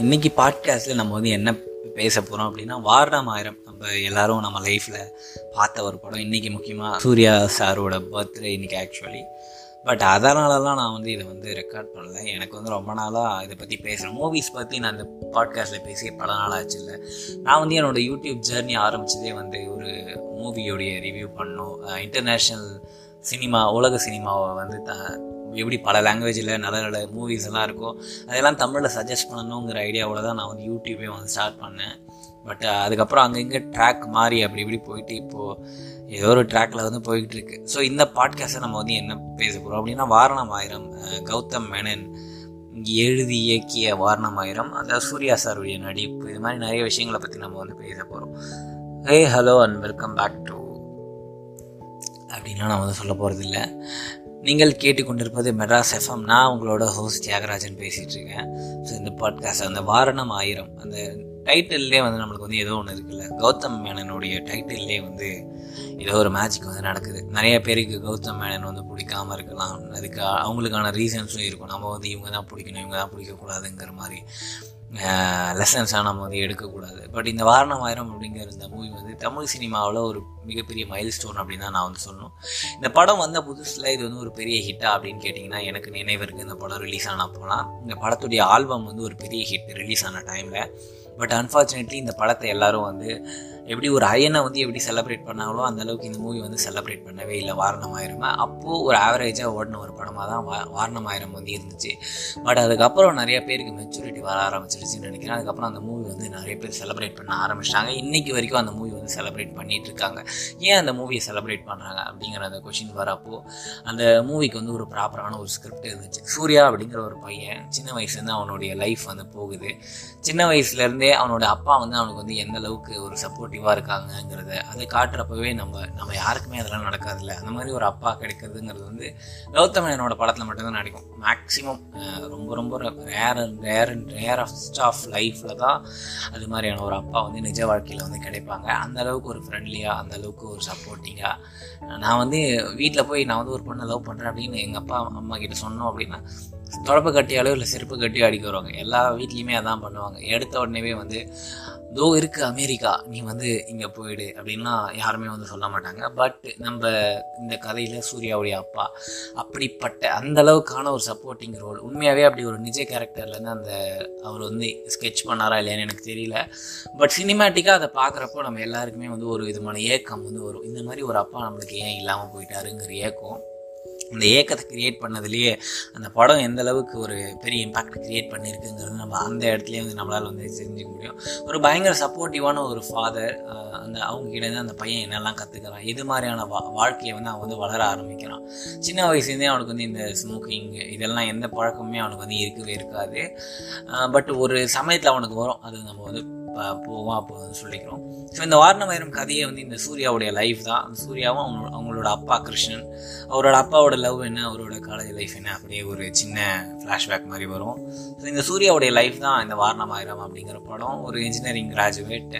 இன்னைக்கு பாட்காஸ்ட்டில் நம்ம வந்து என்ன பேச போகிறோம் அப்படின்னா வாரணம் ஆயிரம். நம்ம எல்லாரும் நம்ம லைஃப்பில் பார்த்த ஒரு படம். இன்றைக்கி முக்கியமாக சூர்யா சாரோட பர்த்டே இன்றைக்கி ஆக்சுவலி பட் அதனாலலாம் நான் வந்து இதை வந்து ரெக்கார்ட் பண்ணல. எனக்கு வந்து ரொம்ப நாளாக இதை பற்றி பேசுகிறேன் மூவிஸ் பற்றி நான் இந்த பாட்காஸ்ட்டில் பேசி பல நாள் ஆச்சு இல்லை. நான் வந்து என்னோடய யூடியூப் ஜேர்னி ஆரம்பித்ததே வந்து ஒரு மூவியோடைய ரிவ்யூ பண்ணோம். இன்டர்நேஷ்னல் சினிமா உலக சினிமாவை வந்து த எப்படி பல லாங்குவேஜில் நல்ல நல்ல மூவிஸ் எல்லாம் இருக்கோ அதெல்லாம் தமிழில் சஜஸ்ட் பண்ணணுங்கிற ஐடியாவோட தான் நான் வந்து யூடியூபே வந்து ஸ்டார்ட் பண்ணேன். பட் அதுக்கப்புறம் அங்கங்கே ட்ராக் மாறி அப்படி இப்படி போயிட்டு இப்போது ஏதோ ஒரு ட்ராக்கில் வந்து போய்கிட்டு இருக்கு. ஸோ இந்த பாட்காஸ்ட்டை நம்ம வந்து என்ன பேச போகிறோம் அப்படின்னா வாரணம் ஆயிரம் கௌதம் மேனன் எழுதி இயக்கிய வாரணம் ஆயிரம் அந்த சூர்யா சாருடைய நடிப்பு இது மாதிரி நிறைய விஷயங்களை பற்றி நம்ம வந்து பேச போகிறோம் hey hello and welcome back to அப்படின்லாம் நான் வந்து சொல்ல போகிறது இல்லை நீங்கள் கேட்டுக்கொண்டிருப்பது மெட்ராஸ் எஃப்எம் நான் உங்களோட ஹோஸ்ட் தியாகராஜன் பேசிகிட்டு இருக்கேன் ஸோ இந்த பாட்காஸ்ட் அந்த வாரணம் ஆயிரம் அந்த டைட்டில்லே வந்து நம்மளுக்கு வந்து ஏதோ ஒன்று இருக்குல்ல? கௌதம் மேனனுடைய டைட்டில்லே வந்து ஏதோ ஒரு மேஜிக் வந்து நடக்குது. நிறைய பேருக்கு கௌதம் மேனன் வந்து பிடிக்காம இருக்கலாம். அதுக்கு அவங்களுக்கான ரீசன்ஸும் இருக்கும். நம்ம வந்து இவங்க தான் பிடிக்கணும் இவங்க தான் பிடிக்கக்கூடாதுங்கிற மாதிரி. லெசன்ஸாக நம்ம வந்து எடுக்கக்கூடாது. பட் இந்த வாரணம் ஆயிரம் அப்படிங்கிற இந்த மூவி வந்து தமிழ் சினிமாவில் ஒரு மிகப்பெரிய மைல் ஸ்டோன் அப்படின்னு தான் நான் வந்து சொல்லணும். இந்த படம் வந்த புதுசில் இது வந்து ஒரு பெரிய ஹிட்டா அப்படின்னு கேட்டிங்கன்னா எனக்கு நினைவு இருக்குது இந்த படம் ரிலீஸ் ஆன போனால் இந்த படத்துடைய ஆல்பம் வந்து ஒரு பெரிய ஹிட் ரிலீஸ் ஆன டைமில் பட் அன்ஃபார்ச்சுனேட்லி இந்த படத்தை எல்லாரும் வந்து எப்படி ஒரு அயனை வந்து எப்படி செலிப்ரேட் பண்ணாங்களோ அந்த அளவுக்கு இந்த மூவி வந்து செலிப்ரேட் பண்ணவே இல்லை. வாரணம் ஆயிரம் அப்போது ஒரு ஆவரேஜாக ஓடின ஒரு படமாக தான் வா வாரணம் ஆயிரம் வந்து இருந்துச்சு. பட் அதுக்கப்புறம் நிறைய பேருக்கு மெச்சூரிட்டி வர ஆரம்பிச்சிருச்சுன்னு நினைக்கிறேன். அதுக்கப்புறம் அந்த மூவி வந்து நிறைய பேர் செலிப்ரேட் பண்ண ஆரம்பிச்சிட்டாங்க. இன்றைக்கி வரைக்கும் அந்த மூவி வந்து செலிப்ரேட் பண்ணிகிட்டு இருக்காங்க. ஏன் அந்த மூவியை செலிப்ரேட் பண்ணுறாங்க அப்படிங்கிற அந்த கொஷின் வரப்போ அந்த மூவிக்கு வந்து ஒரு ப்ராப்பரான ஒரு ஸ்கிரிப்ட் இருந்துச்சு. சூர்யா அப்படிங்கிற ஒரு பையன் சின்ன வயசுலேருந்து அவனுடைய லைஃப் வந்து போகுது. சின்ன வயசுலேருந்து அவனோட அப்பா வந்து அவனுக்கு வந்து எந்த அளவுக்கு ஒரு சப்போர்ட்டிவாக இருக்காங்கங்கிறத அதை காட்டுறப்பவே நம்ம நம்ம யாருக்குமே அதெல்லாம் நடக்காதுல்ல. அந்த மாதிரி ஒரு அப்பா கிடைக்கிறதுங்கிறது வந்து கௌதமனோட படத்தில் மட்டும்தான் நடக்கும். மேக்ஸிமம் ரொம்ப ரொம்ப ரேர் ரேர் ரேர் ஆஃப் லைஃப்பில் தான் அது மாதிரியான ஒரு அப்பா வந்து நிஜ வாழ்க்கையில் வந்து கிடைப்பாங்க. அந்த அளவுக்கு ஒரு ஃப்ரெண்ட்லியாக அந்த அளவுக்கு ஒரு சப்போர்ட்டிங்காக நான் வந்து வீட்டில் போய் நான் வந்து ஒரு பொண்ணை லவ் பண்ணுறேன் அப்படின்னு எங்கள் அப்பா அம்மா கிட்ட சொன்னோம் அப்படின்னா தொடப்பு கட்டியாலோ இல்லை செருப்பு கட்டியோ அடிக்க வருவாங்க. எல்லா வீட்லேயுமே அதான் பண்ணுவாங்க. எடுத்த உடனேவே வந்து தோ இருக்குது அமெரிக்கா நீ வந்து இங்கே போயிடு அப்படின்லாம் யாருமே வந்து சொல்ல மாட்டாங்க. பட் நம்ம இந்த கதையில் சூர்யாவுடைய அப்பா அப்படிப்பட்ட அந்த அளவுக்கான ஒரு சப்போர்ட்டிங் ரோல் உண்மையாகவே அப்படி ஒரு நிஜ கேரக்டர்லேருந்து அந்த அவர் வந்து ஸ்கெட்ச் பண்ணாரா இல்லையான்னு எனக்கு தெரியல. பட் சினிமேட்டிக்காக அதை பார்க்குறப்போ நம்ம எல்லாருக்குமே வந்து ஒரு விதமான ஏக்கம் வந்து வரும். இந்த மாதிரி ஒரு அப்பா நம்மளுக்கு ஏன் இல்லாமல் போயிட்டாருங்கிற ஏக்கம். இந்த ஏக்கத்தை கிரியேட் பண்ணதுலேயே அந்த படம் எந்த அளவுக்கு ஒரு பெரிய இம்பாக்ட் கிரியேட் பண்ணியிருக்குங்கிறது நம்ம அந்த இடத்துலேயே வந்து நம்மளால் வந்து தெரிஞ்சுக்க முடியும். ஒரு பயங்கர சப்போர்ட்டிவான ஒரு ஃபாதர் அந்த அவங்ககிட்ட அந்த பையன் என்னெல்லாம் கற்றுக்கிறான் இது மாதிரியான வா வாழ்க்கையை வந்து அவன் வந்து வளர ஆரம்பிக்கிறான். சின்ன வயசுலேருந்தே அவனுக்கு வந்து இந்த ஸ்மோக்கிங் இதெல்லாம் எந்த பழக்கமுமே அவனுக்கு வந்து இருக்கவே இருக்காது. பட் ஒரு சமயத்தில் அவனுக்கு வரும். அது நம்ம வந்து போவோம் அப்போ வந்து சொல்லிக்கிறோம். ஸோ இந்த வாரணவயிரம் கதையை வந்து இந்த சூர்யாவுடைய லைஃப் தான். அந்த சூர்யாவும் அவங்க அவங்களோட அப்பா கிருஷ்ணன் அவரோட அப்பாவோட லவ் என்ன அவரோட காலேஜ் லைஃப் என்ன அப்படியே ஒரு சின்ன ஃப்ளாஷ்பேக் மாதிரி வரும். ஸோ இந்த சூர்யாவுடைய லைஃப் தான் இந்த வாரணமாயிரம் அப்படிங்கிற படம். ஒரு இன்ஜினியரிங் கிராஜுவேட்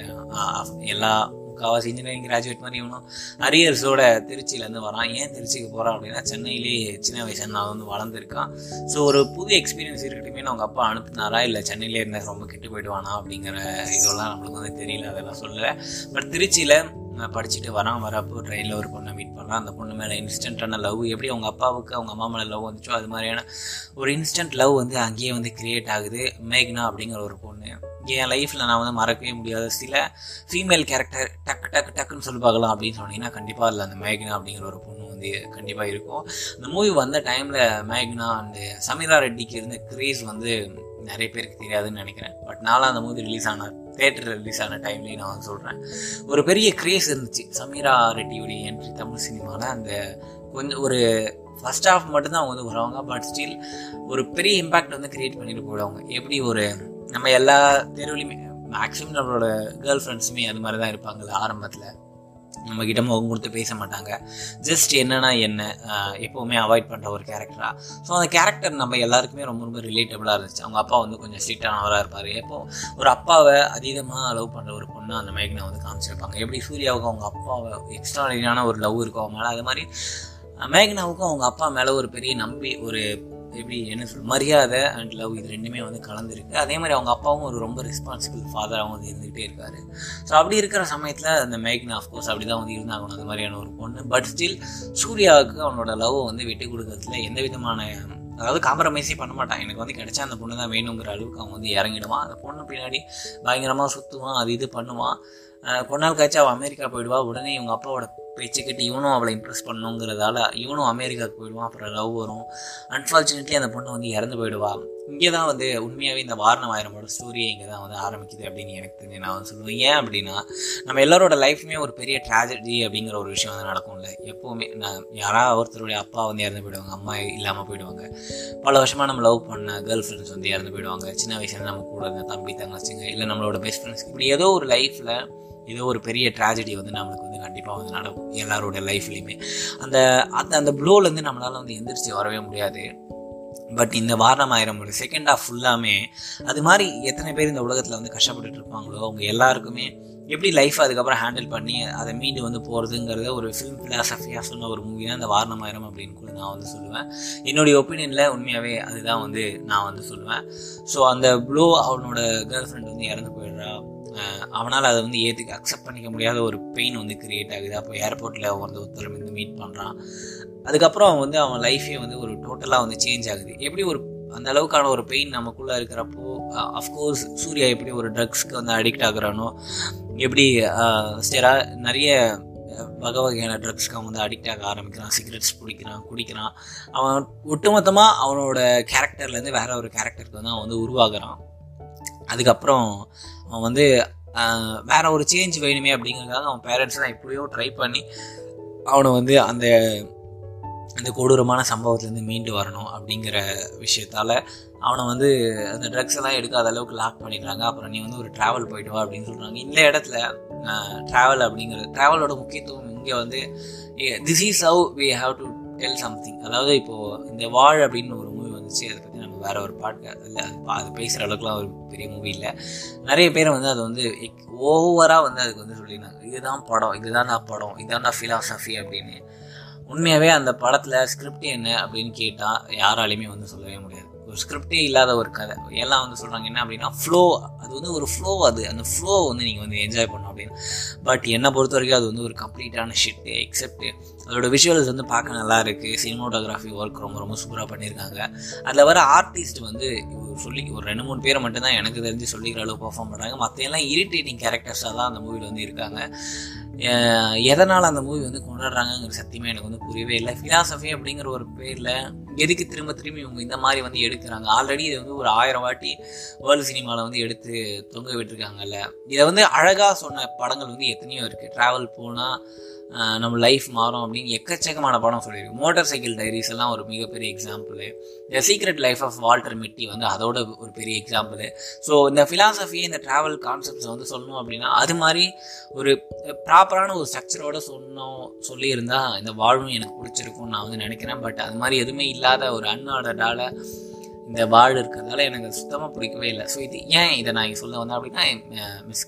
எல்லா முக்கால்வாசி இன்ஜினியரிங் கிராஜுவேட் மாதிரி இவனும் அரியர்ஸோட திருச்சியிலேருந்து வரான். ஏன் திருச்சிக்கு போகிறான் அப்படின்னா சென்னையிலேயே சின்ன வயசு நான் வந்து வளர்ந்துருக்கான். ஸோ ஒரு புது எக்ஸ்பீரியன்ஸ் இருக்கட்டுமே அவங்க அப்பா அனுப்புனாரா? இல்லை சென்னையிலே இருந்தால் ரொம்ப கெட்டு போயிடுவானா? அப்படிங்கிற இதெல்லாம் நம்மளுக்கு வந்து தெரியல அதெல்லாம் சொல்லலை. பட் திருச்சியில் படிச்சுட்டு வரான். வரப்போ ட்ரெயினில் ஒரு பொண்ணை மீட் பண்ணுறான் அந்த பொண்ணு மேலே இன்ஸ்டண்ட்டான லவ் எப்படி அவங்க அப்பாவுக்கு அவங்க அம்மா மேலே லவ் வந்துச்சோ அது மாதிரியான ஒரு இன்ஸ்டன்ட் லவ் வந்து அங்கேயே வந்து கிரியேட் ஆகுது. மேக்னா அப்படிங்கிற ஒரு பொண்ணு. என் லைஃப்பில் நான் வந்து மறக்கவே முடியாத சில ஃபீமேல் கேரக்டர் டக்கு டக்கு டக்குன்னு சொல்லி பார்க்கலாம் அப்படின்னு சொன்னீங்கன்னா கண்டிப்பாக அதில் அந்த மேக்னா அப்படிங்கிற ஒரு பொண்ணு வந்து கண்டிப்பாக இருக்கும். இந்த மூவி வந்த டைமில் மேக்னா அண்டு சமீரா ரெட்டிக்கு இருந்த க்ரேஸ் வந்து நிறைய பேருக்கு தெரியாதுன்னு நினைக்கிறேன். பட் நானும் அந்த மூவி ரிலீஸ் ஆன தேட்டர் ரிலீஸ் ஆன டைம்லேயும் நான் வந்து சொல்கிறேன் ஒரு பெரிய க்ரேஸ் இருந்துச்சு. சமீரா ரெட்டியுடைய என்ட்ரி தமிழ் சினிமாவில் அந்த கொஞ்சம் ஒரு ஃபஸ்ட் ஹாஃப் மட்டும்தான் அவங்க வந்து வருவாங்க. பட் ஸ்டில் ஒரு பெரிய இம்பேக்ட் வந்து க்ரியேட் பண்ணிட்டு போயிடுவாங்க. எப்படி ஒரு நம்ம எல்லா தெருவுலையுமே மேக்ஸிமம் நம்மளோட கேர்ள் ஃப்ரெண்ட்ஸுமே அது மாதிரி தான் இருப்பாங்கள்ல ஆரம்பத்தில். நம்மக்கிட்ட முகம் கொடுத்து பேச மாட்டாங்க. ஜஸ்ட் என்னன்னா என்ன எப்போவுமே அவாய்ட் பண்ணுற ஒரு கேரக்டராக ஸோ அந்த கேரக்டர் நம்ம எல்லாருக்குமே ரொம்ப ரொம்ப ரிலேட்டபிளாக இருந்துச்சு. அவங்க அப்பா வந்து கொஞ்சம் ஸ்ட்ரிக்டானவராக இருப்பார். எப்போ ஒரு அப்பாவை அதீதமாக லவ் பண்ணுற ஒரு பொண்ணு அந்த மேக்னா வந்து காமிச்சிருப்பாங்க. எப்படி சூர்யாவுக்கு அவங்க அப்பாவை எக்ஸ்ட்ராடினான ஒரு லவ் இருக்கும் அவங்க மேலே அது மாதிரி மேக்னாவுக்கும் அவங்க அப்பா மேலே ஒரு பெரிய நம்பி ஒரு எப்படி என்ன சொல் மரியாதை அண்ட் லவ் இது ரெண்டுமே வந்து கலந்துருக்கு. அதே மாதிரி அவங்க அப்பாவும் ஒரு ரொம்ப ரெஸ்பான்சிபிள் ஃபாதராகவும் வந்து இருந்துகிட்டே இருக்கார். ஸோ அப்படி இருக்கிற சமயத்தில் அந்த மேக்னா அஃப்கோர்ஸ் அப்படி தான் வந்து இருந்தாகணும். அந்த மாதிரியான ஒரு பொண்ணு. பட் ஸ்டில் சூர்யாவுக்கு அவனோட லவ் வந்து விட்டு கொடுக்கறதுல எந்த விதமான அதாவது காம்ப்ரமைஸே பண்ண மாட்டான். எனக்கு வந்து கிடைச்சா அந்த பொண்ணு தான் வேணுங்கிற அளவுக்கு அவன் வந்து இறங்கிடுவான். அந்த பொண்ணு பின்னாடி பயங்கரமாக சுற்றுவான் அது இது பண்ணுவான். கொஞ்ச நாள் கழிச்சு அவள் அமெரிக்கா போயிடுவா. உடனே இவங்க அப்பாவோட பேச்சு கேட்டு இவனும் அவளை இம்ப்ரெஸ் பண்ணணுங்கிறதால இவனும் அமெரிக்காவுக்கு போயிடுவான் அப்புறம் லவ் வரும். அன்ஃபார்ச்சுனேட்லி அந்த பொண்ணு வந்து இறந்து போயிடுவா. இங்கே தான் வந்து உண்மையாகவே இந்த வாரணம் ஆயிரமோட ஸ்டோரியை இங்கே தான் வந்து ஆரம்பிக்குது அப்படின்னு எனக்கு தெரிஞ்சு நான் வந்து சொல்லுவேன். ஏன் அப்படின்னா நம்ம எல்லாரோட லைஃப்மே ஒரு பெரிய ட்ராஜடி அப்படிங்கிற ஒரு விஷயம் வந்து நடக்கும்ல. எப்போவுமே நான் யாராவது ஒருத்தருடைய அப்பா வந்து இறந்து போயிடுவாங்க அம்மா இல்லாமல் போயிடுவாங்க. பல வருஷமாக நம்ம லவ் பண்ண கேர்ள் ஃப்ரெண்ட்ஸ் வந்து இறந்து போயிடுவாங்க. சின்ன வயசுல நம்ம கூட இருந்த தம்பி தங்கச்சிங்க இல்லை நம்மளோட பெஸ்ட் ஃப்ரெண்ட்ஸ் இப்படி ஏதோ ஒரு லைஃப்பில் ஏதோ ஒரு பெரிய ட்ராஜடி வந்து நம்மளுக்கு வந்து கண்டிப்பாக வந்து நடக்கும். எல்லாரோட லைஃப்லேயுமே அந்த அந்த அந்த ப்ளோலேருந்து நம்மளால் வந்து எந்திரிச்சு வரவே முடியாது. பட் இந்த வாரணம் ஆயிரம் ஒரு செகண்ட் ஆஃப் ஃபுல்லாமே அது மாதிரி எத்தனை பேர் இந்த உலகத்தில் வந்து கஷ்டப்பட்டுட்டு இருப்பாங்களோ அவங்க எல்லாருக்குமே எப்படி லைஃப் அதுக்கப்புறம் ஹேண்டில் பண்ணி அதை மீண்டு வந்து போகிறதுங்கிறத ஒரு ஃபிலிம் ஃபிலாசபியாக சொன்ன ஒரு மூவி தான் இந்த வாரணம் ஆயிரம் அப்படின்னு கூட நான் வந்து சொல்லுவேன். என்னுடைய ஒப்பீனியனில் உண்மையாகவே அதுதான் வந்து நான் வந்து சொல்லுவேன். ஸோ அந்த ப்ளோ அவனோட கேர்ள் ஃப்ரெண்ட் வந்து இறந்து போயிடுறா. அவனால் அதை வந்து ஏற்றுக்க அக்செப்ட் பண்ணிக்க முடியாத ஒரு பெயின் வந்து கிரியேட் ஆகுது. அப்போ ஏர்போர்ட்டில் அவன் வந்து ஒருத்தர் வந்து மீட் பண்ணுறான் அதுக்கப்புறம் அவன் வந்து அவன் லைஃபே வந்து ஒரு டோட்டலாக வந்து சேஞ்ச் ஆகுது. எப்படி ஒரு அந்த அளவுக்கான ஒரு பெயின் நமக்குள்ளே இருக்கிறப்போ அஃப்கோர்ஸ் சூர்யா எப்படி ஒரு ட்ரக்ஸ்க்கு வந்து அடிக்ட் ஆகுறானோ எப்படி ஸ்டெரா நிறைய வகை வகையான ட்ரக்ஸ்க்கு அவன் வந்து அடிக்ட் ஆக ஆரம்பிக்கிறான். சிகரெட்ஸ் பிடிக்கிறான் குடிக்கிறான். அவன் ஒட்டுமொத்தமாக அவனோட கேரக்டர்லேருந்து வேற ஒரு கேரக்டருக்கு வந்து அவன் வந்து உருவாகிறான். அதுக்கப்புறம் அவன் வந்து வேற ஒரு சேஞ்ச் வேணுமே அப்படிங்கிறதுக்காக அவன் பேரண்ட்ஸ் தான் எப்படியோ ட்ரை பண்ணி அவனை வந்து அந்த அந்த கொடூரமான சம்பவத்துலேருந்து மீண்டு வரணும் அப்படிங்கிற விஷயத்தால் அவனை வந்து அந்த ட்ரக்ஸ் எல்லாம் எடுக்காத அளவுக்கு லாக் பண்ணிடுறாங்க. அப்புறம் நீ வந்து ஒரு ட்ராவல் போயிட்டு வா அப்படின்னு சொல்கிறாங்க இந்த இடத்துல ட்ராவல் அப்படிங்கிறது ட்ராவலோட முக்கியத்துவம் இங்கே வந்து this is how we have to tell something அதாவது இப்போது இந்த வாழ் அப்படின்னு ஒரு மூவி வந்துச்சு அதை பற்றி வேற ஒரு பாட்டு இல்லை அது பேசுகிற அளவுக்குலாம் ஒரு பெரிய மூவி இல்லை. நிறைய பேர் வந்து அதை வந்து ஓவராக வந்து அதுக்கு வந்து சொல்லியிருந்தாங்க இதுதான் படம் இதுதான் நான் படம் இதுதான் நான் ஃபிலாசபி அப்படின்னு. உண்மையாகவே அந்த படத்தில் ஸ்கிரிப்ட் என்ன அப்படின்னு கேட்டால் யாராலையுமே வந்து சொல்லவே முடியாது. ஒரு ஸ்கிரிப்டே இல்லாத ஒரு கதை. எல்லாம் வந்து சொல்கிறாங்க என்ன அப்படின்னா ஃப்ளோ அது வந்து ஒரு ஃப்ளோ அது. அந்த ஃப்ளோ வந்து நீங்கள் வந்து என்ஜாய் பண்ணணும் அப்படின்னு. பட் என்னை பொறுத்த வரைக்கும் அது வந்து ஒரு கம்ப்ளீட்டான ஷிட்டு எக்ஸப்ட் அதோட விஷுவல்ஸ் வந்து பார்க்க நல்லா இருக்குது சினிமோட்டோகிராஃபி ஒர்க் ரொம்ப ரொம்ப சூப்பராக பண்ணியிருக்காங்க அதில் வர ஆர்டிஸ்ட் வந்து சொல்லி ஒரு ரெண்டு மூணு பேரை மட்டும்தான் எனக்கு தெரிஞ்சு சொல்லிக்கிற அளவு பர்ஃபார்ம் பண்ணுறாங்க மற்ற எல்லாம் இரிட்டேட்டிங் கேரக்டர்ஸாக தான் அந்த மூவியில் வந்து இருக்காங்க. எதனால் அந்த மூவி வந்து கொண்டாடுறாங்கங்கிற சத்தியமே எனக்கு வந்து புரியவே இல்லை. ஃபிலாசபி அப்படிங்கிற ஒரு பேரில் எதுக்கு திரும்ப திரும்பி இவங்க இந்த மாதிரி வந்து எடுக்கிறாங்க? ஆல்ரெடி இது வந்து ஒரு ஆயிரம் வாட்டி வேர்ல்டு சினிமாவில் வந்து எடுத்து தொங்க விட்டுருக்காங்கல்ல. இதை வந்து அழகாக சொன்ன படங்கள் வந்து எத்தனையோ இருக்குது ட்ராவல் போனால் நம்ம லைஃப் மாறும் அப்படின்னு எக்கச்சக்கமான படம் சொல்லியிருக்கு. மோட்டார் சைக்கிள் டைரிஸ் எல்லாம் ஒரு மிகப்பெரிய example the secret life of Walter Mitty வந்து அதோட ஒரு பெரிய எக்ஸாம்பிள் ஸோ இந்த ஃபிலாசபி இந்த ட்ராவல் கான்செப்ட்ஸை வந்து சொல்லணும் அப்படின்னா அது மாதிரி ஒரு ப்ராப்பரான ஒரு ஸ்ட்ரக்சரோட சொன்னோம் சொல்லியிருந்தால் இந்த வாழ்வும் எனக்கு பிடிச்சிருக்கும்னு நான் வந்து நினைக்கிறேன். பட் அது மாதிரி எதுவுமே இல்லாத ஒரு அன்ஆர்டர்டால இந்த வாழ் இருக்கிறதால எனக்கு சுத்தமாக பிடிக்கவே இல்லை. ஸோ இது ஏன் இதை நான் சொல்ல வந்தேன் அப்படின்னா மிஸ்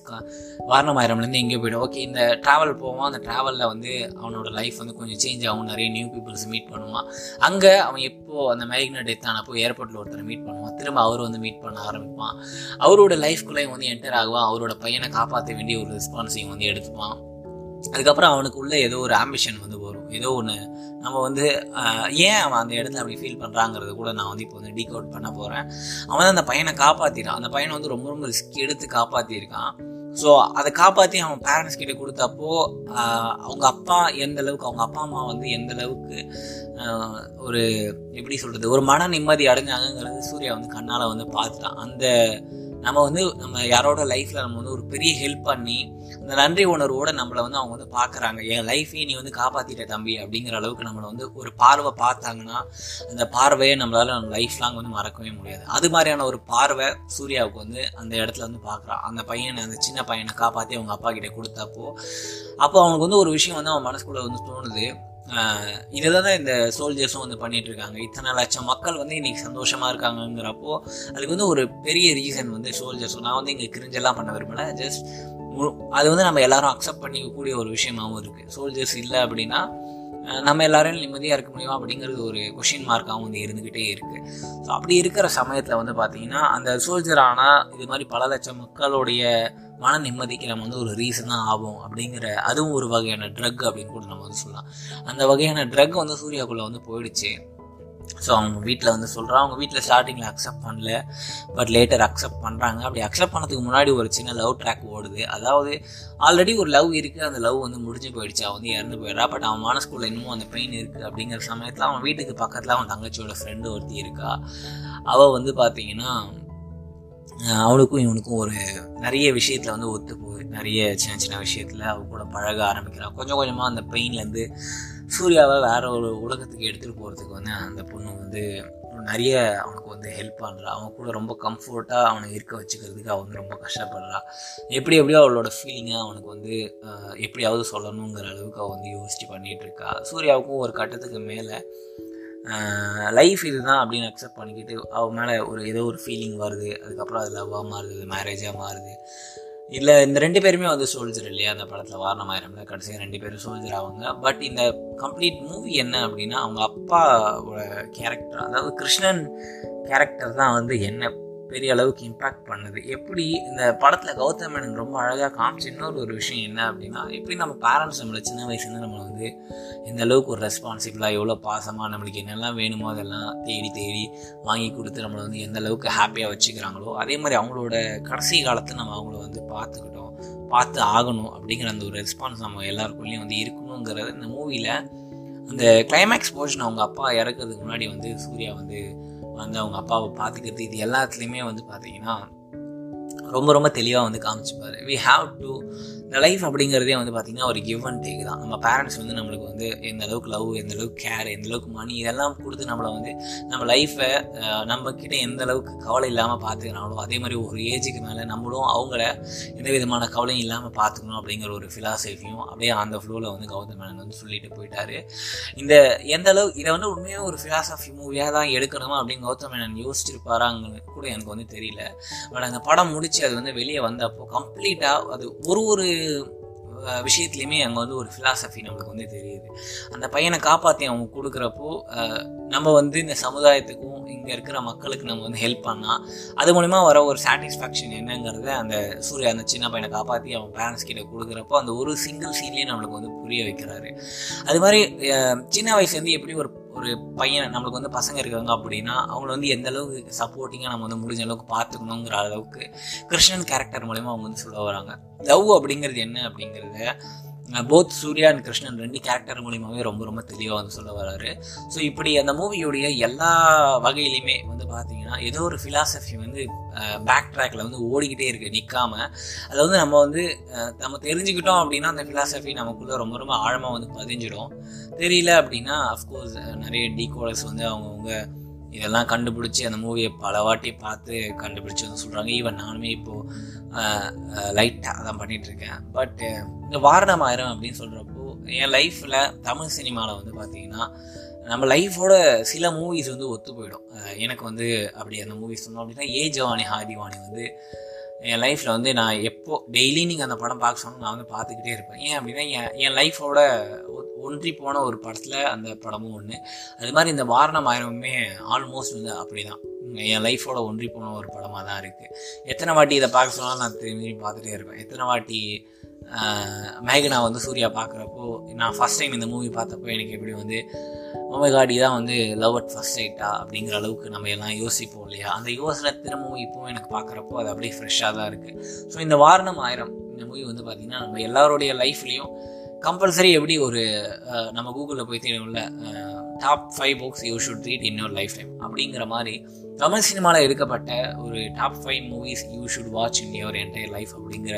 வாரணமாயிரம்லேருந்து எங்கேயோ போய்டும் ஓகே இந்த ட்ராவல் போவான். அந்த ட்ராவலில் வந்து அவனோட லைஃப் வந்து கொஞ்சம் சேஞ்ச் ஆகும். நிறைய நியூ பீப்புள்ஸ் மீட் பண்ணுவான். அங்கே அவன் எப்போ அந்த மேக்னட் டெத் ஆனப்போ ஏர்போர்ட்டில் ஒருத்தரை மீட் பண்ணுவான். திரும்ப அவர் வந்து மீட் பண்ண ஆரம்பிப்பான். அவரோட லைஃப்குள்ளேயும் வந்து என்டர் ஆகுவான். அவரோட பையனை காப்பாற்ற வேண்டிய ஒரு ரெஸ்பான்ஸையும் வந்து எடுத்துப்பான். அதுக்கப்புறம் அவனுக்குள்ளே ஏதோ ஒரு ஆம்பிஷன் வந்து வரும். ஏதோ ஒன்று நம்ம வந்து ஏன் அவன் அந்த இடத்துல அப்படி ஃபீல் பண்ணுறாங்கிறத கூட நான் வந்து இப்போ வந்து டீக் அவுட் பண்ண போகிறேன் அவன் தான் அந்த பையனை காப்பாற்றிடான் அந்த பையனை வந்து ரொம்ப ரொம்ப ரிஸ்க் எடுத்து காப்பாற்றியிருக்கான் ஸோ அதை காப்பாற்றி அவன் பேரண்ட்ஸ் கிட்ட கொடுத்தப்போ அவங்க அப்பா எந்த அளவுக்கு அவங்க அப்பா அம்மா வந்து எந்த அளவுக்கு ஒரு எப்படி சொல்கிறது ஒரு மன நிம்மதி அடைஞ்சாங்கங்கிறது சூர்யா வந்து கண்ணால் வந்து பார்த்துட்டான். அந்த நம்ம வந்து நம்ம யாரோட லைஃப்பில் நம்ம வந்து ஒரு பெரிய ஹெல்ப் பண்ணி அந்த நன்றி உணர்வோடு நம்மளை வந்து அவங்க வந்து பார்க்குறாங்க என் லைஃபையே நீ வந்து காப்பாற்றிட்ட தம்பி அப்படிங்கிற அளவுக்கு நம்மளை வந்து ஒரு பார்வை பார்த்தாங்கன்னா அந்த பார்வையை நம்மளால் நம்ம லைஃப் லாங் வந்து மறக்கவே முடியாது. அது மாதிரியான ஒரு பார்வை சூர்யாவுக்கு வந்து அந்த இடத்துல வந்து பார்க்குறான் அந்த பையனை அந்த சின்ன பையனை காப்பாற்றி அவங்க அப்பா கிட்டே கொடுத்தப்போ அப்போ அவனுக்கு வந்து ஒரு விஷயம் வந்து அவன் மனசுக்குள்ளே வந்து தோணுது. இதை தான் இந்த சோல்ஜர்ஸும் வந்து பண்ணிட்டு இருக்காங்க இத்தனை லட்சம் மக்கள் வந்து இன்னைக்கு சந்தோஷமா இருக்காங்கங்கிறப்போ அதுக்கு வந்து ஒரு பெரிய ரீசன் வந்து சோல்ஜர்ஸ் நான் வந்து இங்கே கிரிஞ்செல்லாம் பண்ண விரும்பல. ஜஸ்ட் அது வந்து நம்ம எல்லாரும் அக்செப்ட் பண்ணிக்கக்கூடிய ஒரு விஷயமாவும் இருக்கு. சோல்ஜர்ஸ் இல்லை அப்படின்னா நம்ம எல்லாரும் நிம்மதியாக இருக்க முடியுமா அப்படிங்கிறது ஒரு கொஷின் மார்க்காகவும் வந்து இருந்துக்கிட்டே இருக்குது ஸோ அப்படி இருக்கிற சமயத்தில் வந்து பார்த்தீங்கன்னா அந்த சோல்ஜர் ஆனால் இது மாதிரி பல லட்சம் மக்களுடைய மன நிம்மதிக்கு நம்ம வந்து ஒரு ரீசனாக ஆகும் அப்படிங்கிற அதுவும் ஒரு வகையான ட்ரக் அப்படின்னு கூட நம்ம வந்து சொல்லலாம். அந்த வகையான ட்ரக் வந்து சூர்யாக்குள்ளே வந்து போயிடுச்சு. ஸோ அவங்க வீட்டில் வந்து சொல்கிறான் அவங்க வீட்டில் ஸ்டார்டிங்கில் அக்செப்ட் பண்ணல பட் லேட்டர் அக்செப்ட் பண்ணுறாங்க அப்படி அக்செப்ட் பண்ணதுக்கு முன்னாடி ஒரு சின்ன லவ் ட்ராக் ஓடுது. அதாவது ஆல்ரெடி ஒரு லவ் இருக்குது அந்த லவ் வந்து முடிஞ்சு போயிடுச்சு அவன் வந்து இறந்து போயிடுறா பட் அவன் மனசுக்குள்ள இன்னமும் அந்த பெயின் இருக்குது அப்படிங்கிற சமயத்தில் அவன் வீட்டுக்கு பக்கத்தில் அவன் தங்கச்சியோட ஃப்ரெண்டு ஒருத்தி இருக்கா. அவள் வந்து பார்த்தீங்கன்னா அவனுக்கும் இவனுக்கும் ஒரு நிறைய விஷயத்தில் வந்து ஒத்து போகுது நிறைய சின்ன சின்ன விஷயத்தில் அவ கூட பழக ஆரம்பிக்கிறான் கொஞ்சம் கொஞ்சமாக அந்த பெயின்லேருந்து சூர்யாவை வேற ஒரு உலகத்துக்கு எடுத்துகிட்டு போகிறதுக்கு வந்து அந்த பொண்ணு வந்து நிறைய அவனுக்கு வந்து ஹெல்ப் பண்ணுறா அவன் கூட ரொம்ப கம்ஃபர்ட்டாக அவனை இருக்க வச்சுக்கிறதுக்கு அவன் வந்து ரொம்ப கஷ்டப்படுறா. எப்படி எப்படியோ அவளோட ஃபீலிங்கை அவனுக்கு வந்து எப்படியாவது சொல்லணுங்கிற அளவுக்கு அவள் வந்து யோசிச்சு பண்ணிகிட்டு இருக்கா. சூர்யாவுக்கும் ஒரு கட்டத்துக்கு மேலே லைஃப் இதுதான் அப்படின்னு அக்செப்ட் பண்ணிக்கிட்டு அவன் மேலே ஒரு ஏதோ ஒரு ஃபீலிங் வருது. அதுக்கப்புறம் அது லவ்வாக மாறுது மேரேஜாக மாறுது. இல்லை இந்த ரெண்டு பேருமே வந்து சோல்ஜர் இல்லையா? அந்த படத்தில் வாரணம் வாரணமாயிரம்ல கடைசியாக ரெண்டு பேரும் சோல்ஜர் ஆவாங்க. பட் இந்த கம்ப்ளீட் மூவி என்ன அப்படின்னா அவங்க அப்பாவோட கேரக்டர் அதாவது கிருஷ்ணன் கேரக்டர் தான் வந்து என்ன பெரிய அளவுக்கு இம்பேக்ட் பண்ணுது. எப்படி இந்த படத்தில் கௌதம் மேனன் ரொம்ப அழகாக காமிச்ச இன்னொரு ஒரு விஷயம் என்ன அப்படின்னா எப்படி நம்ம பேரண்ட்ஸ் நம்மளை சின்ன வயசுலேருந்து நம்மளை வந்து எந்த அளவுக்கு ஒரு ரெஸ்பான்சிபிளாக எவ்வளோ பாசமாக நம்மளுக்கு என்னெல்லாம் வேணுமோ அதெல்லாம் தேடி தேடி வாங்கி கொடுத்து நம்மளை வந்து எந்த அளவுக்கு ஹாப்பியாக வச்சுக்கிறாங்களோ அதே மாதிரி அவங்களோட கடைசி காலத்தை நம்ம அவங்கள வந்து பார்த்துக்கிட்டோம் பார்த்து ஆகணும் அப்படிங்கிற அந்த ஒரு ரெஸ்பான்ஸ் நம்ம எல்லாருக்குள்ளேயும் வந்து இருக்கணுங்கிறது இந்த மூவியில் அந்த கிளைமேக்ஸ் போர்ஷன் அவங்க அப்பா இறக்குறதுக்கு முன்னாடி வந்து சூர்யா வந்து வந்து அவங்க அப்பாவை பார்த்துக்கிறது இது எல்லாத்துலேயுமே வந்து பார்த்தீங்கன்னா ரொம்ப ரொம்ப தெளிவாக வந்து காமிச்சுப்பார். வி ஹாவ் டு இந்த லைஃப் அப்படிங்கிறதே வந்து பார்த்திங்கன்னா ஒரு கிவ் அண்ட் டேக் தான். நம்ம பேரண்ட்ஸ் வந்து நம்மளுக்கு வந்து எந்த அளவுக்கு லவ் எந்த அளவுக்கு கேர் எந்த அளவுக்கு மணி இதெல்லாம் கொடுத்து நம்மளை வந்து நம்ம லைஃப்பை நம்ம கிட்ட எந்த அளவுக்கு கவலை இல்லாமல் பார்த்துக்கிறாங்களோ அதே மாதிரி ஒரு ஏஜுக்கு மேலே நம்மளும் அவங்கள எந்த விதமான கவலையும் இல்லாமல் பார்த்துக்கணும் அப்படிங்கிற ஒரு ஃபிலாசபியும் அப்படியே அந்த ஃப்ளோவில் வந்து கௌதம் மேனன் வந்து சொல்லிட்டு போயிட்டாரு. இந்த எந்த அளவு இதை வந்து உண்மையாக ஒரு ஃபிலாசபி மூவியாக தான் எடுக்கணுமா அப்படின்னு கௌதம் மேனன் யோசிச்சிருப்பாராங்கன்னு கூட எனக்கு வந்து தெரியல. பட் அந்த படம் முடிச்சு அது வந்து வெளியே வந்தப்போ கம்ப்ளீட்டாக அது ஒரு ஒரு விஷயத்துலையுமே அங்கே வந்து ஒரு ஃபிலாசபி நம்மளுக்கு வந்து தெரியுது. அந்த பையனை காப்பாற்றி அவங்க கொடுக்குறப்போ நம்ம வந்து இந்த சமுதாயத்துக்கும் இங்கே இருக்கிற மக்களுக்கு நம்ம வந்து ஹெல்ப் பண்ணால் அது மூலிமா வர ஒரு சாட்டிஸ்ஃபேக்ஷன் என்னங்கிறத அந்த சூர்யா அந்த சின்ன பையனை காப்பாற்றி அவன் பேரண்ட்ஸ் கிட்ட கொடுக்குறப்போ அந்த ஒரு சிங்கிள் சீன்லேயே நம்மளுக்கு வந்து புரிய வைக்கிறாரு. அது மாதிரி சின்ன வயசுலேருந்து எப்படி ஒரு ஒரு பையன் நம்மளுக்கு வந்து பசங்க இருக்காங்க அப்படின்னா அவங்கள வந்து எந்த அளவுக்கு சப்போர்ட்டிங்காக நம்ம வந்து முடிஞ்ச அளவுக்கு பார்த்துக்கணுங்கிற அளவுக்கு கிருஷ்ணன் கேரக்டர் மூலயமா அவங்க வந்து சொல்ல வராங்க. லவ் அப்படிங்கிறது என்ன அப்படிங்கிறத போத் சூர்யா அண்ட் கிருஷ்ணன் ரெண்டு கேரக்டர் மூலியமாகவே ரொம்ப ரொம்ப தெளிவாக வந்து சொல்ல வராரு. ஸோ இப்படி அந்த மூவியுடைய எல்லா வகையிலையுமே வந்து பார்த்தீங்கன்னா ஏதோ ஒரு ஃபிலாசபி வந்து பேக் ட்ராக்ல வந்து ஓடிக்கிட்டே இருக்கு நிற்காம அதை வந்து நம்ம வந்து நம்ம தெரிஞ்சுக்கிட்டோம் அப்படின்னா அந்த ஃபிலாசபி நமக்குள்ள ரொம்ப ரொம்ப ஆழமாக வந்து பதிஞ்சிடும். தெரியல அப்படின்னா அஃப்கோர்ஸ் நிறைய டீகோடர்ஸ் வந்து அவங்கவுங்க இதெல்லாம் கண்டுபிடிச்சி அந்த மூவியை பல வாட்டி பார்த்து கண்டுபிடிச்சி வந்து சொல்கிறாங்க ஈவன் நானுமே இப்போது லைட்டாக அதான் பண்ணிகிட்ருக்கேன் பட்டு இந்த வாரணம் ஆயிரம் அப்படின்னு சொல்கிறப்போ என் லைஃப்பில் தமிழ் சினிமாவில் வந்து பார்த்தீங்கன்னா நம்ம லைஃபோட சில மூவிஸ் வந்து ஒத்து போயிடும். எனக்கு வந்து அப்படி அந்த மூவிஸ் சொன்னோம் அப்படின்னா ஏ ஜவானி ஹாதிவானி வந்து என் லைஃப்பில் வந்து நான் எப்போ டெய்லி நீங்கள் அந்த படம் பார்க்க சொன்னா நான் வந்து பார்த்துக்கிட்டே இருப்பேன். ஏன் அப்படின்னா என் என் லைஃபோட ஒன்றி போன ஒரு படத்தில் அந்த படமும் ஒன்று அது மாதிரி இந்த வாரணம் ஆயிரமுமே ஆல்மோஸ்ட் வந்து அப்படி தான் என் லைஃபோட ஒன்றி போன ஒரு படமாக தான் இருக்குது எத்தனை வாட்டி இதை பார்க்க சொன்னாலும் நான் திரும்பி பார்த்துட்டே இருப்பேன். எத்தனை வாட்டி மேகனா வந்து சூர்யா பார்க்குறப்போ நான் ஃபஸ்ட் டைம் இந்த மூவி பார்த்தப்போ எனக்கு எப்படி வந்து ஓமைகாடி தான் வந்து லவ் அட் ஃபர்ஸ்ட் சைட்டா அப்படிங்கிற அளவுக்கு நம்ம எல்லாம் யோசிப்போம் இல்லையா? அந்த யோசனை திரும்பவும் இப்போவும் எனக்கு பார்க்குறப்போ அது அப்படியே ஃப்ரெஷ்ஷாக தான் இருக்குது ஸோ இந்த வாரணம் ஆயிரம் இந்த மூவி வந்து பார்த்திங்கன்னா நம்ம எல்லாருடைய லைஃப்லேயும் கம்பல்சரி எப்படி ஒரு நம்ம கூகுளில் போய் தெரியும்ல top five books you should read in your life time அப்படிங்கிற மாதிரி தமிழ் சினிமாவில் எடுக்கப்பட்ட ஒரு top five movies you should watch in your entire life அப்படிங்கிற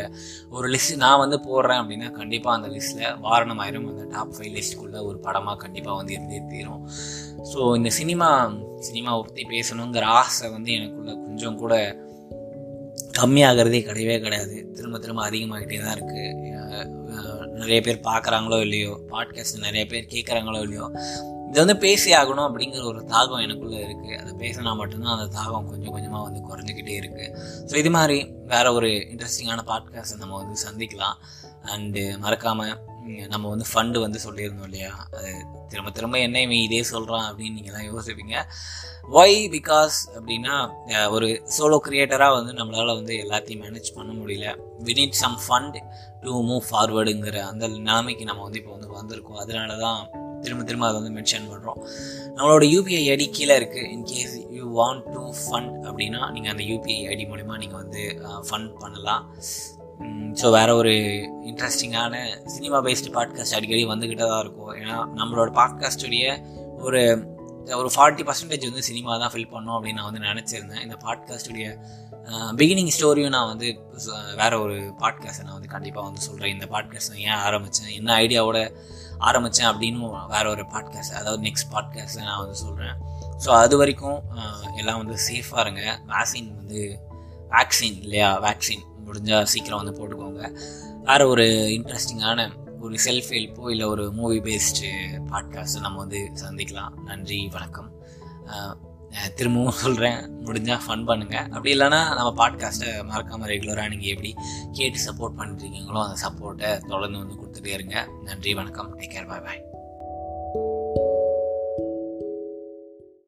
ஒரு லிஸ்ட் நான் வந்து போடுறேன் அப்படின்னா கண்டிப்பாக அந்த லிஸ்ட்டில் வாரணம் ஆயிரம் அந்த டாப் ஃபைவ் லிஸ்ட்டுக்குள்ளே ஒரு படமாக கண்டிப்பாக வந்து இருந்தே தீரும். ஸோ இந்த சினிமா சினிமாவை பற்றி பேசணுங்கிற ஆசை வந்து எனக்குள்ளே கொஞ்சம் கூட கம்மியாகிறதே கிடையவே கிடையாது. திரும்ப திரும்ப அதிகமாகிட்டே தான் இருக்குது நிறைய பேர் பார்க்குறாங்களோ இல்லையோ பாட்காஸ்ட் நிறைய பேர் கேட்குறாங்களோ இல்லையோ இது வந்து பேசி ஆகணும் அப்படிங்கிற ஒரு தாகம் எனக்குள்ளே இருக்குது அதை பேசினா மட்டும்தான் அந்த தாகம் கொஞ்சம் கொஞ்சமாக வந்து குறைஞ்சிக்கிட்டே இருக்குது ஸோ இது மாதிரி வேற ஒரு இன்ட்ரெஸ்டிங்கான பாட்காஸ்ட்டை நம்ம வந்து சந்திக்கலாம். அண்டு மறக்காமல் நம்ம வந்து ஃபண்டு வந்து சொல்லியிருந்தோம் இல்லையா? அது திரும்ப திரும்ப என்ன இவன் இதே சொல்கிறான் அப்படின்னு நீங்கள்லாம் யோசிப்பீங்க. ஒய் பிகாஸ் அப்படின்னா ஒரு சோலோ கிரியேட்டராக வந்து நம்மளால் வந்து எல்லாத்தையும் மேனேஜ் பண்ண முடியல. We need some fund to move ஃபார்வேர்டுங்கிற அந்த நிலைமைக்கு நம்ம வந்து இப்போ வந்து வந்திருக்கோம். அதனால தான் திரும்ப திரும்ப அதை வந்து மென்ஷன் பண்ணுறோம் நம்மளோட யூபிஐ ஐடி கீழே இருக்குது in case you want to fund அப்படின்னா நீங்கள் அந்த யூபிஐ ஐடி மூலிமா நீங்கள் வந்து ஃபண்ட் பண்ணலாம். ஸோ வேறு ஒரு இன்ட்ரெஸ்டிங்கான சினிமா பேஸ்டு பாட்காஸ்ட் அடிக்கடி வந்துக்கிட்டே தான் இருக்கும். ஏன்னா நம்மளோட பாட்காஸ்டுடைய ஒரு ஒரு ஃபார்ட்டி பர்சன்டேஜ் வந்து சினிமா தான் ஃபில் பண்ணோம் அப்படின்னு நான் வந்து நினச்சிருந்தேன். இந்த பாட்காஸ்டுடைய பிகினிங் ஸ்டோரியும் நான் வந்து வேறு வேற ஒரு பாட்காஸ்ட்டை நான் வந்து கண்டிப்பாக வந்து சொல்கிறேன் இந்த பாட்காஸ்ட் ஏன் ஆரம்பித்தேன் என்ன ஐடியாவோட ஆரம்பித்தேன் அப்படின்னு வேற ஒரு பாட்காஸ்ட் அதாவது நெக்ஸ்ட் பாட்காஸ்ட்டில் நான் வந்து சொல்கிறேன் ஸோ அது வரைக்கும் எல்லாம் வந்து சேஃபாக இருங்க. வேக்சின் வந்து வேக்சின் இல்லையா? வேக்சின் முடிஞ்சால் சீக்கிரம் வந்து போட்டுக்கோங்க. வேறு ஒரு இன்ட்ரெஸ்டிங்கான ஒரு செல்ஃப் ஹெல்ப்போ இல்லை ஒரு மூவி பேஸ்டு பாட்காஸ்ட்டு நம்ம வந்து சந்திக்கலாம். நன்றி வணக்கம். திரும்பவும் சொல்கிறேன் முடிஞ்சால் ஃபன் பண்ணுங்கள் அப்படி இல்லைன்னா நம்ம பாட்காஸ்ட்டை மறக்காமல் ரெகுலராக நீங்கள் எப்படி கேட்டு சப்போர்ட் பண்ணிட்டுருக்கீங்களோ அந்த சப்போர்ட்டை தொடர்ந்து வந்து கொடுத்துட்டே இருங்க. நன்றி வணக்கம். டேக் கேர் பாய் பாய்